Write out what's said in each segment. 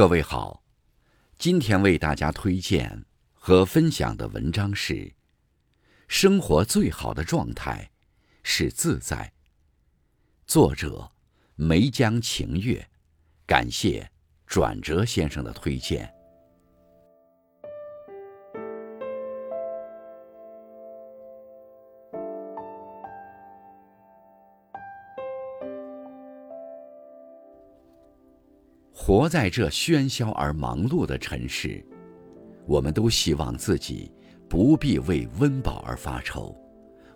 各位好，今天为大家推荐和分享的文章是：生活最好的状态是自在。作者梅江晴月，感谢转折先生的推荐。活在这喧嚣而忙碌的城市，我们都希望自己不必为温饱而发愁，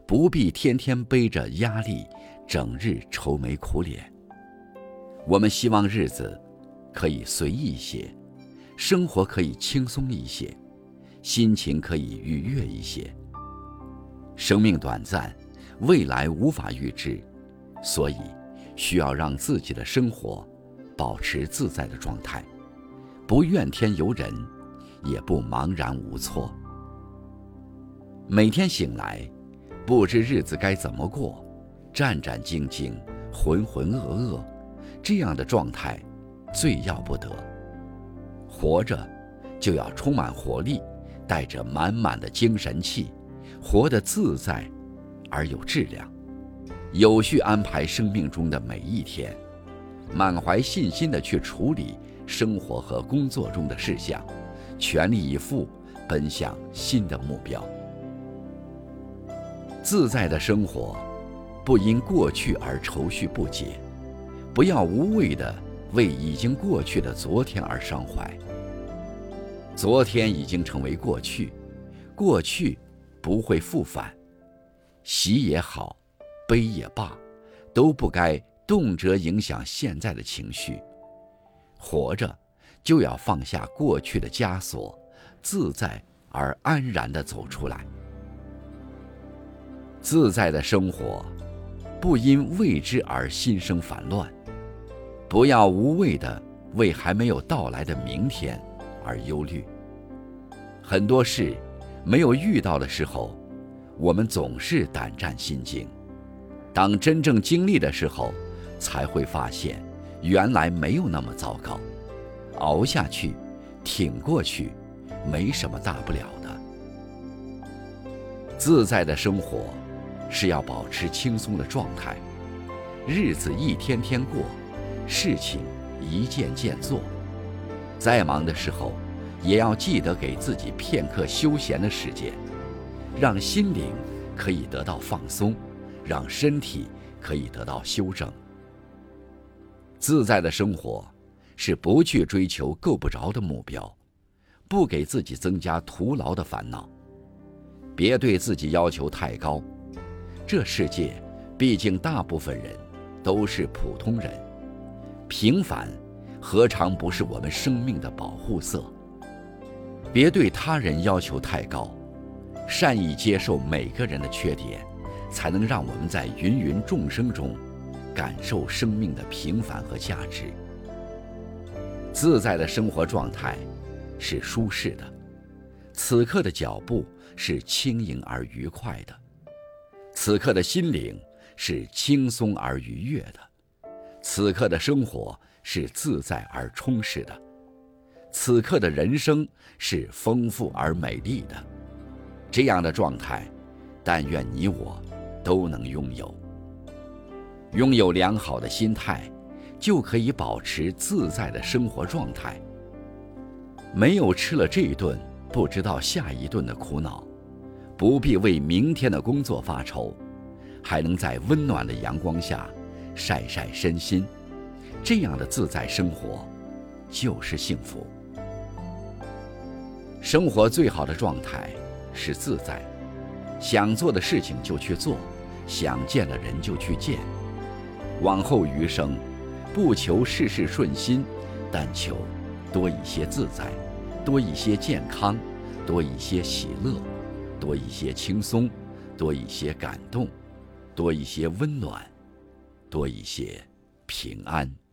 不必天天背着压力，整日愁眉苦脸。我们希望日子可以随意一些，生活可以轻松一些，心情可以愉悦一些。生命短暂，未来无法预知，所以需要让自己的生活。保持自在的状态，不怨天尤人，也不茫然无措。每天醒来，不知日子该怎么过，战战兢兢，浑浑噩噩，这样的状态最要不得。活着就要充满活力，带着满满的精神气，活得自在而有质量，有序安排生命中的每一天。满怀信心地去处理生活和工作中的事项，全力以赴奔向新的目标。自在的生活，不因过去而愁绪不解，不要无谓的为已经过去的昨天而伤怀。昨天已经成为过去，过去不会复返。喜也好，悲也罢，都不该。动辄影响现在的情绪，活着就要放下过去的枷锁，自在而安然地走出来。自在的生活，不因未知而心生烦乱，不要无谓的为还没有到来的明天而忧虑。很多事没有遇到的时候，我们总是胆战心惊；当真正经历的时候，才会发现，原来没有那么糟糕，熬下去，挺过去，没什么大不了的。自在的生活，是要保持轻松的状态，日子一天天过，事情一件件做，再忙的时候，也要记得给自己片刻休闲的时间，让心灵可以得到放松，让身体可以得到休整。自在的生活，是不去追求够不着的目标，不给自己增加徒劳的烦恼。别对自己要求太高，这世界毕竟大部分人都是普通人，平凡何尝不是我们生命的保护色？别对他人要求太高，善意接受每个人的缺点，才能让我们在芸芸众生中。感受生命的平凡和价值。自在的生活状态是舒适的，此刻的脚步是轻盈而愉快的，此刻的心灵是轻松而愉悦的，此刻的生活是自在而充实的，此刻的人生是丰富而美丽的。这样的状态，但愿你我都能拥有。拥有良好的心态，就可以保持自在的生活状态。没有吃了这一顿不知道下一顿的苦恼，不必为明天的工作发愁，还能在温暖的阳光下晒晒身心。这样的自在生活，就是幸福。生活最好的状态是自在，想做的事情就去做，想见的人就去见。往后余生，不求事事顺心，但求多一些自在，多一些健康，多一些喜乐，多一些轻松，多一些感动，多一些温暖，多一些平安。